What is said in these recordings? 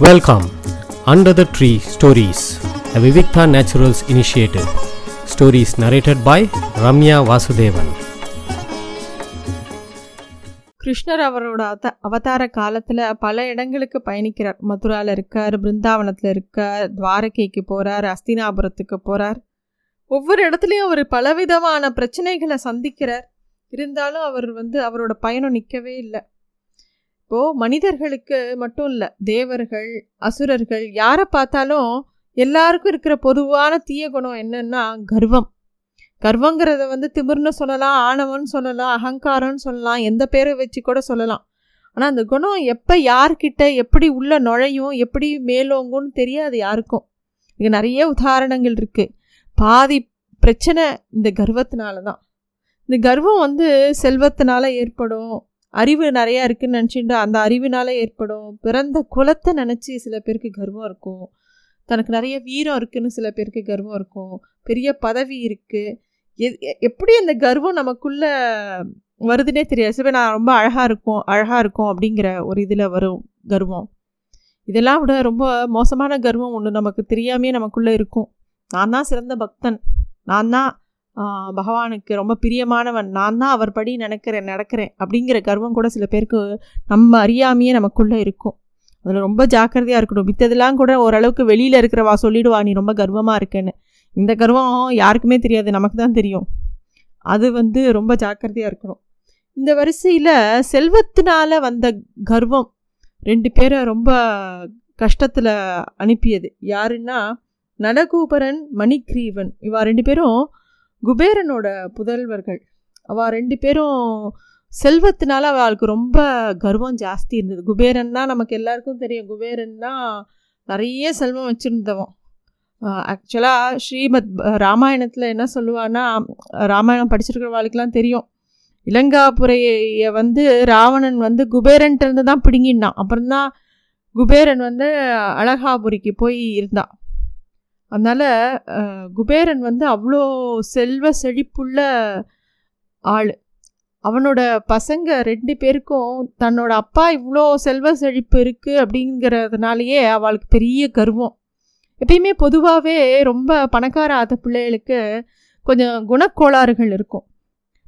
Welcome, Under the Tree Stories, a Vivikta Naturals initiative. Stories narrated by Ramya Vasudevan. கிருஷ்ணர் அவரோட அத அவதார காலத்தில் பல இடங்களுக்கு பயணிக்கிறார் மதுராவில் இருக்கார் பிருந்தாவனத்தில் இருக்கார் துவாரகைக்கு போகிறார் அஸ்தினாபுரத்துக்கு போகிறார் ஒவ்வொரு இடத்துலையும் அவர் பலவிதமான பிரச்சனைகளை சந்திக்கிறார் இருந்தாலும் அவர் வந்து அவரோட பயணம் நிற்கவே இல்லை இப்போது மனிதர்களுக்கு மட்டும் இல்லை தேவர்கள் அசுரர்கள் யாரை பார்த்தாலும் எல்லாருக்கும் இருக்கிற பொதுவான தீய குணம் என்னென்னா கர்வம். கர்வங்கிறத வந்து திமிர்னு சொல்லலாம் ஆணவம்னு சொல்லலாம் அகங்காரம்னு சொல்லலாம் எந்த பேரை வச்சு கூட சொல்லலாம். ஆனால் அந்த குணம் எப்போ யார்கிட்ட எப்படி உள்ள நுழையும் எப்படி மேலோங்கும்னு தெரியாது யாருக்கும். இங்கே நிறைய உதாரணங்கள் இருக்குது பாதி பிரச்சனை இந்த கர்வத்தினால தான் இந்த கர்வம் வந்து செல்வத்தினால ஏற்படும். அறிவு நிறையா இருக்குன்னு நினச்சிட்டு அந்த அறிவினால ஏற்படும். பிறந்த குலத்தை நினச்சி சில பேருக்கு கர்வம் இருக்கும். தனக்கு நிறைய வீரம் இருக்குதுன்னு சில பேருக்கு கர்வம் இருக்கும். பெரிய பதவி இருக்குது எ எப்படி அந்த கர்வம் நமக்குள்ளே வருதுன்னே தெரியாது. சில நான் ரொம்ப அழகாக இருக்கும் அழகாக இருக்கும் அப்படிங்கிற ஒரு இதில் வரும் கர்வம். இதெல்லாம் விட ரொம்ப மோசமான கர்வம் ஒன்று நமக்கு தெரியாமையே நமக்குள்ளே இருக்கும். நான் தான் சிறந்த பக்தன். நான் தான் பகவானுக்கு ரொம்ப பிரியமானவன். நான் தான் அவர் படி நினைக்கிறேன் நடக்கிறேன் அப்படிங்கிற கர்வம் கூட சில பேருக்கு நம்ம அறியாமையே நமக்குள்ளே இருக்கும். அதில் ரொம்ப ஜாக்கிரதையாக இருக்கணும். மித்ததெல்லாம் கூட ஓரளவுக்கு வெளியில் இருக்கிறவா சொல்லிடுவா நீ ரொம்ப கர்வமாக இருக்கேன்னு. இந்த கர்வம் யாருக்குமே தெரியாது நமக்கு தான் தெரியும். அது வந்து ரொம்ப ஜாக்கிரதையாக இருக்கணும். இந்த வரிசையில் செல்வத்தினால் வந்த கர்வம் ரெண்டு பேரை ரொம்ப கஷ்டத்தில் அனுப்பியது. யாருன்னா நடகூபரன் மணிக்ரீவன். இவா ரெண்டு பேரும் குபேரனோட புதல்வர்கள். அவள் ரெண்டு பேரும் செல்வத்தினால அவளுக்கு ரொம்ப கர்வம் ஜாஸ்தி இருந்தது. குபேரன் தான் நமக்கு எல்லாருக்கும் தெரியும். குபேரன் தான் நிறைய செல்வம் வச்சுருந்தவன். ஆக்சுவலாக ஸ்ரீமத் ராமாயணத்தில் என்ன சொல்லுவான்னா ராமாயணம் படிச்சிருக்கிறவாளுக்கெலாம் தெரியும். இலங்காபுரையை வந்து ராவணன் வந்து குபேரன்ட்டு தான் பிடுங்கினான். அப்புறம்தான் குபேரன் வந்து அழகாபுரிக்கு போய் இருந்தான். அதனால் குபேரன் வந்து அவ்வளோ செல்வ செழிப்புள்ள ஆள். அவனோட பசங்க ரெண்டு பேருக்கும் தன்னோட அப்பா இவ்வளோ செல்வ செழிப்பு இருக்குது அப்படிங்கிறதுனாலேயே அவளுக்கு பெரிய கர்வம். எப்பயுமே பொதுவாகவே ரொம்ப பணக்கார ஆத்த பிள்ளைகளுக்கு கொஞ்சம் குணக்கோளாறுகள் இருக்கும்.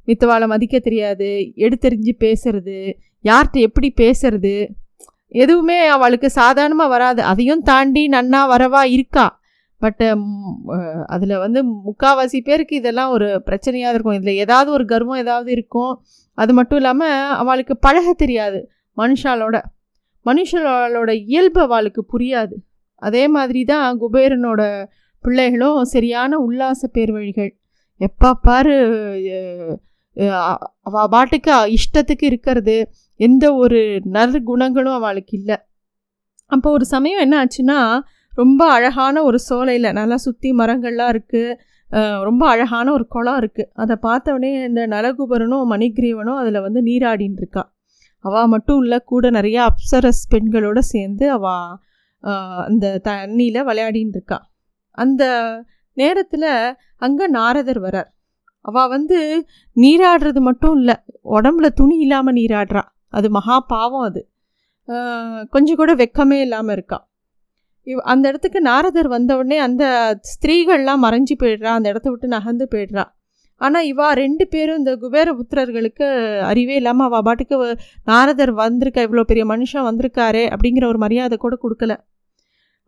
மித்தவாளை மதிக்க தெரியாது எடுத்தெறிஞ்சு பேசுறது யார்கிட்ட எப்படி பேசுறது எதுவுமே அவளுக்கு சாதாரணமாக வராது. அதையும் தாண்டி நன்னா வரவா இருக்கா? பட்டு அதில் வந்து முக்கால்வாசி பேருக்கு இதெல்லாம் ஒரு பிரச்சனையாக இருக்கும். இதில் ஏதாவது ஒரு கர்வம் ஏதாவது இருக்கும். அது மட்டும் இல்லாமல் அவளுக்கு பழக தெரியாது மனுஷாலோட. மனுஷாலோட இயல்பு அவளுக்கு புரியாது. அதே மாதிரி தான் குபேரனோட பிள்ளைகளும் சரியான உல்லாச பேர் வழிகள் எப்போ பாரு அவ பாட்டுக்கு இஷ்டத்துக்கு இருக்கிறது. எந்த ஒரு நற்குணங்களும் அவளுக்கு இல்லை. அப்போ ஒரு சமயம் என்ன ஆச்சுன்னா ரொம்ப அழகான ஒரு சோலையில் நல்லா சுற்றி மரங்கள்லாம் இருக்குது ரொம்ப அழகான ஒரு குளம் இருக்குது அதை பார்த்தவொடனே இந்த நலகுபரனும் மணிகிரீவனும் அதில் வந்து நீராடின்னு இருக்கா. அவள் மட்டும் இல்லை கூட நிறையா அப்சரஸ் பெண்களோடு சேர்ந்து அவள் அந்த தண்ணியில் விளையாடின்னு இருக்கா. அந்த நேரத்தில் அங்கே நாரதர் வரார் அவள் வந்து நீராடுறது மட்டும் இல்லை உடம்புல துணி இல்லாமல் நீராடுறா. அது மகா பாவம் அது. கொஞ்சம் கூட வெக்கமே இல்லாமல் இருக்கா. இவ் அந்த இடத்துக்கு நாரதர் வந்தவுடனே அந்த ஸ்திரீகள்லாம் மறைஞ்சு போயிடுறா அந்த இடத்த விட்டு நகர்ந்து போயிடுறா. ஆனால் இவா ரெண்டு பேரும் இந்த குபேர புத்திரர்களுக்கு அறிவே இல்லாமல் அவள் பாட்டுக்கு நாரதர் வந்திருக்கா இவ்வளோ பெரிய மனுஷன் வந்திருக்காரே அப்படிங்கிற ஒரு மரியாதை கூட கொடுக்கல.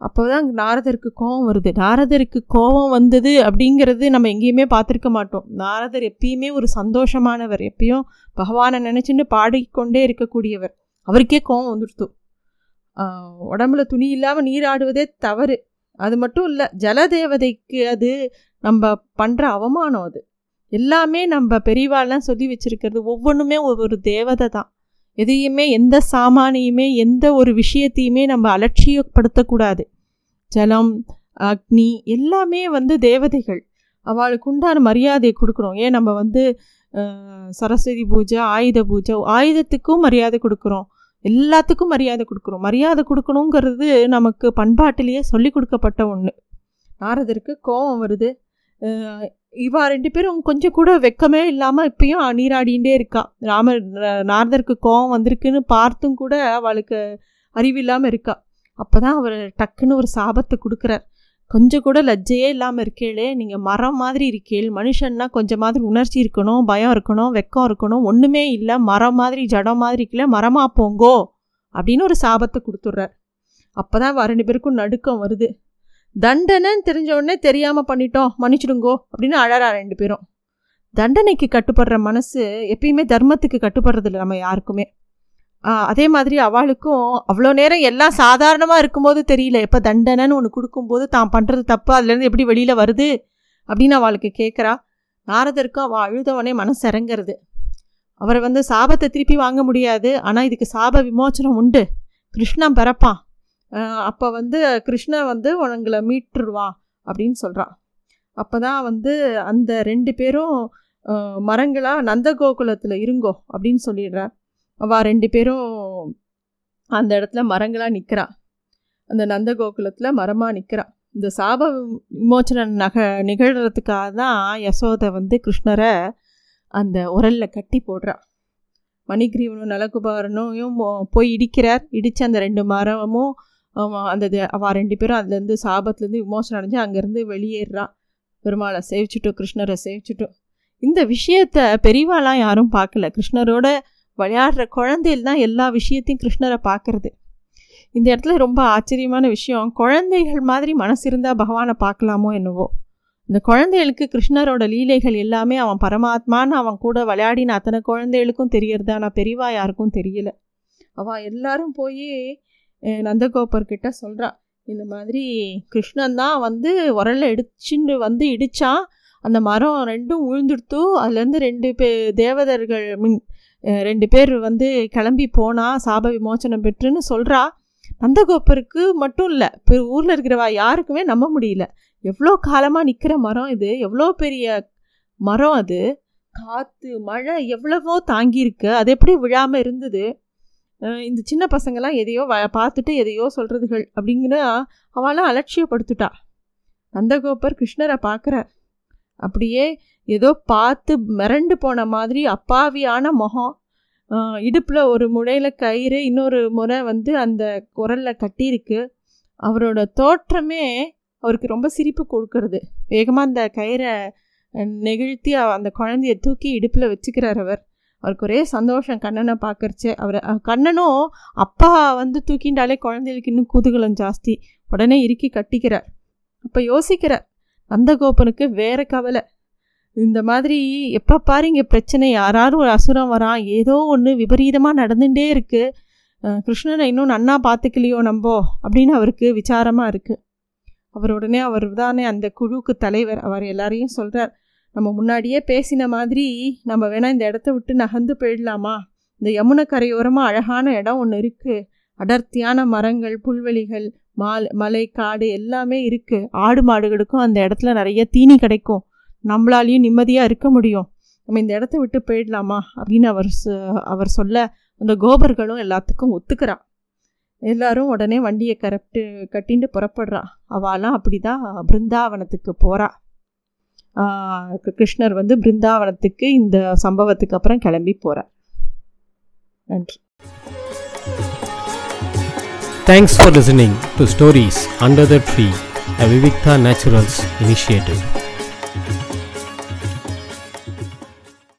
அப்போ தான் நாரதருக்கு கோபம் வருது. நாரதருக்கு கோபம் வந்தது அப்படிங்கிறது நம்ம எங்கேயுமே பார்த்துருக்க மாட்டோம். நாரதர் எப்பயுமே ஒரு சந்தோஷமானவர். எப்பயும் பகவானை நினச்சின்னு பாடிக்கொண்டே இருக்கக்கூடியவர். அவருக்கே கோபம் வந்துடுத்து. உடம்புல துணி இல்லாமல் நீராடுவதே தவறு. அது மட்டும் இல்லை ஜலதேவதைக்கு அது நம்ம பண்ணுற அவமானம் அது. எல்லாமே நம்ம பெரியவாள்லாம் சொல்லி வச்சுருக்கிறது ஒவ்வொன்றுமே ஒவ்வொரு தேவதை தான். எதையுமே எந்த சாமானியுமே எந்த ஒரு விஷயத்தையுமே நம்ம அலட்சியப்படுத்தக்கூடாது. ஜலம் அக்னி எல்லாமே வந்து தேவதைகள். அவளுக்கு உண்டான மரியாதையை கொடுக்குறோம் ஏன் நம்ம வந்து சரஸ்வதி பூஜை ஆயுத பூஜை ஆயுதத்துக்கும் மரியாதை கொடுக்குறோம். எல்லாத்துக்கும் மரியாதை கொடுக்குறோம். மரியாதை கொடுக்கணுங்கிறது நமக்கு பண்பாட்டிலேயே சொல்லி கொடுக்கப்பட்ட ஒன்று நாரதருக்கு கோபம் வருது. இவா ரெண்டு பேரும் கொஞ்சம் கூட வெக்கமே இல்லாமல் இப்பயும் நீராடிகிட்டே இருக்கா. ராமர் நாரதருக்கு கோபம் வந்திருக்குன்னு பார்த்தும் கூட அவளுக்கு அறிவில்லாமல் இருக்கா. அப்போ தான் அவர் டக்குன்னு ஒரு சாபத்தை கொடுக்குறார். கொஞ்சம் கூட லஜ்ஜையே இல்லாமல் இருக்கேளே. நீங்கள் மரம் மாதிரி இருக்கேள். மனுஷன்னா கொஞ்சம் மாதிரி உணர்ச்சி இருக்கணும் பயம் இருக்கணும் வெக்கம் இருக்கணும். ஒன்றுமே இல்லை. மரம் மாதிரி ஜடம் மாதிரி இருக்கல. மரமாக போங்கோ அப்படின்னு ஒரு சாபத்தை கொடுத்துட்றார். அப்போ தான் ரெண்டு பேருக்கும் நடுக்கம் வருது. தண்டனைன்னு தெரிஞ்ச உடனே தெரியாமல் பண்ணிட்டோம். மன்னிச்சிடுங்கோ அப்படின்னு அழறா ரெண்டு பேரும். தண்டனைக்கு கட்டுப்படுற மனசு எப்பயுமே தர்மத்துக்கு கட்டுப்படுறதில்ல நம்ம யாருக்குமே. அதே மாதிரி அவளுக்கும் அவ்வளோ நேரம் எல்லாம் சாதாரணமாக இருக்கும்போது தெரியல. எப்போ தண்டனைன்னு ஒன்று கொடுக்கும்போது தான் பண்ணுறது தப்பு அதுலேருந்து எப்படி வெளியில் வருது அப்படின்னு அவளுக்கு கேட்குறா நாரதருக்கும் அவள் அழுதவனே மனசு இறங்குறது. அவரை வந்து சாபத்தை திருப்பி வாங்க முடியாது. ஆனால் இதுக்கு சாப விமோச்சனம் உண்டு. கிருஷ்ணன் பிறப்பான். அப்போ வந்து கிருஷ்ணன் வந்து உங்களை மீட்டுருவான் அப்படின்னு சொல்கிறான் அப்போ தான் வந்து அந்த ரெண்டு பேரும் மரங்களாக நந்தகோகுலத்தில் இருங்கோ அப்படின்னு சொல்லிடுறார். அவள் ரெண்டு பேரும் அந்த இடத்துல மரங்களாக நிற்கிறா அந்த நந்தகோகுலத்தில் மரமாக நிற்கிறா இந்த சாப விமோச்சன நக நிகழ்கிறதுக்காக தான் யசோதை வந்து கிருஷ்ணரை அந்த உரலில் கட்டி போடுறா. மணிகிரீவனும் நலகுபாரனும் போய் இடிக்கிறார். இடித்து அந்த ரெண்டு மரமும் அந்த அவள் ரெண்டு பேரும் அதுலேருந்து சாபத்துலேருந்து விமோசனம் அடைஞ்சு அங்கேருந்து வெளியேறான் பெருமாளை சேவிச்சுட்டோம் கிருஷ்ணரை சேவிச்சுட்டோம் இந்த விஷயத்த பெரியவாலாம் யாரும் பார்க்கல. கிருஷ்ணரோட விளையாடுற குழந்தையில் தான் எல்லா விஷயத்தையும் கிருஷ்ணரை பார்க்குறது. இந்த இடத்துல ரொம்ப ஆச்சரியமான விஷயம். குழந்தைகள் மாதிரி மனசு இருந்தால் பகவானை பார்க்கலாமோ என்னவோ. இந்த குழந்தைகளுக்கு கிருஷ்ணரோட லீலைகள் எல்லாமே அவன் பரமாத்மான்னு அவன் கூட விளையாடின அத்தனை குழந்தைகளுக்கும் தெரியறதா? நான் பெரியவா யாருக்கும் தெரியல. அவள் எல்லாரும் போய் நந்தகோபர்கிட்ட சொல்கிறான் இந்த மாதிரி கிருஷ்ணன் தான் வந்து உரலில் இடிச்சுன்னு வந்து இடித்தான் அந்த மரம் ரெண்டும் உழுந்துடுத்து அதுலேருந்து ரெண்டு பே தேவதர்கள் மின் ரெண்டு பேர் வந்து கிளம்பி போனால் சாப விமோச்சனம் பெற்றுன்னு சொல்கிறா நந்தகோப்பருக்கு மட்டும் இல்லை ஊரில் இருக்கிறவா யாருக்குமே நம்ப முடியல. எவ்வளோ காலமாக நிற்கிற மரம் இது எவ்வளோ பெரிய மரம் அது. காற்று மழை எவ்வளவோ தாங்கியிருக்கு. அது எப்படி விழாமல் இருந்தது? இந்த சின்ன பசங்கள்லாம் எதையோ வ பார்த்துட்டு எதையோ சொல்கிறதுகள் அப்படிங்கிற அவளாம் அலட்சியப்படுத்துட்டா. நந்தகோபர் கிருஷ்ணரை பார்க்குறார். அப்படியே ஏதோ பார்த்து மிரண்டு போன மாதிரி அப்பாவியான முகம். இடுப்பில் ஒரு முனையில் கயிறு இன்னொரு முறை வந்து அந்த குரலில் கட்டியிருக்கு. அவரோட தோற்றமே அவருக்கு ரொம்ப சிரிப்பு கொடுக்கறது. வேகமாக அந்த கயிறை நெகிழ்த்தி அந்த குழந்தைய தூக்கி இடுப்பில் வச்சுக்கிறார் அவர். அவருக்கு ஒரே சந்தோஷம் கண்ணனை பார்க்கறச்சு. அவர் கண்ணனும் அப்பா வந்து தூக்கிண்டாலே குழந்தைகளுக்கு இன்னும் குதூகலம் ஜாஸ்தி. உடனே இறுக்கி கட்டிக்கிறார். அப்போ யோசிக்கிறார் நந்தகோபனுக்கு வேறு கவலை. இந்த மாதிரி எப்போ பாரு இங்கே பிரச்சனை. யாராவது ஒரு அசுரம் வரான் ஏதோ ஒன்று விபரீதமாக நடந்துகிட்டே இருக்குது கிருஷ்ணனை இன்னும் நன்னா பார்த்துக்கலையோ நம்போ? அப்படின்னு அவருக்கு விசாரமாக இருக்குது அவர் உடனே அவர் தானே அந்த குழுக்கு தலைவர். அவர் எல்லாரையும் சொல்கிறார் நம்ம முன்னாடியே பேசின மாதிரி நம்ம வேணால் இந்த இடத்த விட்டு நகர்ந்து போயிடலாமா? இந்த யமுனை கரையோரமாக அழகான இடம் ஒன்று இருக்குது அடர்த்தியான மரங்கள் புல்வெளிகள் மால் மலை காடு எல்லாமே இருக்குது ஆடு மாடுகளுக்கும் அந்த இடத்துல நிறைய தீனி கிடைக்கும். நம்மளாலையும் நிம்மதியாக இருக்க முடியும். நம்ம இந்த இடத்த விட்டு போயிடலாமா? அப்படின்னு அவர் அவர் சொல்ல அந்த கோபர்களும் எல்லாத்துக்கும் ஒத்துக்கிறா. எல்லாரும் உடனே வண்டியை கரப்ட்டு கட்டின்ட்டு புறப்படுறா. அவெல்லாம் அப்படி தான் பிருந்தாவனத்துக்கு போகிறா கிருஷ்ணர் வந்து பிருந்தாவனத்துக்கு இந்த சம்பவத்துக்கு அப்புறம் கிளம்பி போகிறார் நன்றி. Thanks for listening to stories under the tree a Vivikta Naturals initiative